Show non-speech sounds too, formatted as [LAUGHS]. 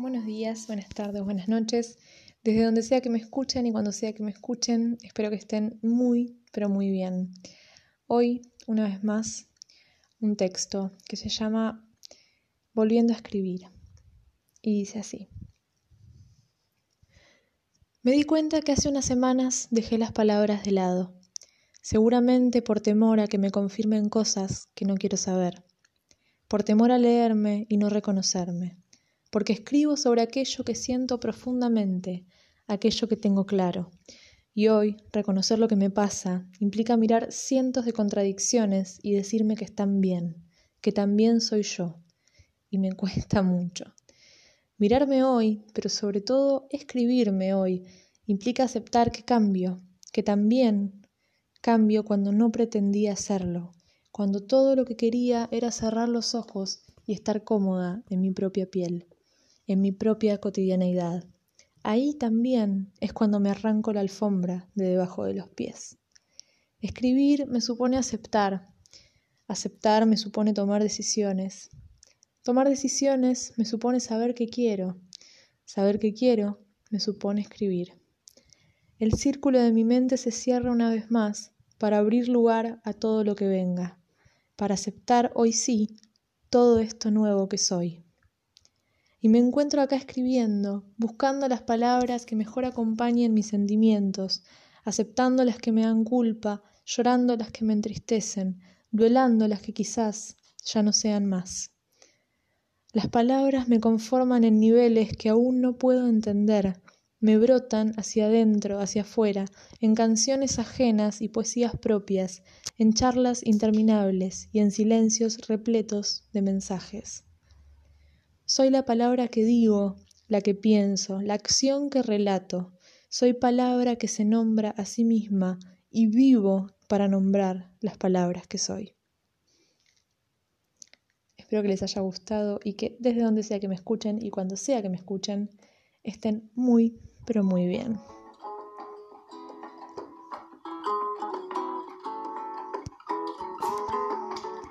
Buenos días, buenas tardes, buenas noches. Desde donde sea que me escuchen y cuando sea que me escuchen, espero que estén muy, pero muy bien. Hoy, una vez más, un texto que se llama Volviendo a escribir. Y dice así. Me di cuenta que hace unas semanas dejé las palabras de lado, seguramente por temor a que me confirmen cosas que no quiero saber por temor a leerme y no reconocerme, porque escribo sobre aquello que siento profundamente, aquello que tengo claro. Y hoy, reconocer lo que me pasa implica mirar cientos de contradicciones y decirme que están bien, que también soy yo. Y me [LAUGHS] cuesta mucho. Mirarme hoy, pero sobre todo escribirme hoy, implica aceptar que cambio, que también cambio cuando no pretendía hacerlo, cuando todo lo que quería era cerrar los ojos y estar cómoda en mi propia piel, en mi propia cotidianeidad. Ahí también es cuando me arranco la alfombra de debajo de los pies. Escribir me supone aceptar. Aceptar me supone tomar decisiones. Tomar decisiones me supone saber qué quiero. Saber qué quiero me supone escribir. El círculo de mi mente se cierra una vez más para abrir lugar a todo lo que venga para aceptar hoy sí todo esto nuevo que soy. Y me encuentro acá escribiendo, buscando las palabras que mejor acompañen mis sentimientos, aceptando las que me dan culpa, llorando las que me entristecen, duelando las que quizás ya no sean más. Las palabras me conforman en niveles que aún no puedo entender, me brotan hacia adentro, hacia afuera, en canciones ajenas y poesías propias, en charlas interminables y en silencios repletos de mensajes. Soy la palabra que digo, la que pienso, la acción que relato. Soy palabra que se nombra a sí misma y vivo para nombrar las palabras que soy. Espero que les haya gustado y que desde donde sea que me escuchen y cuando sea que me escuchen, estén muy, pero muy bien.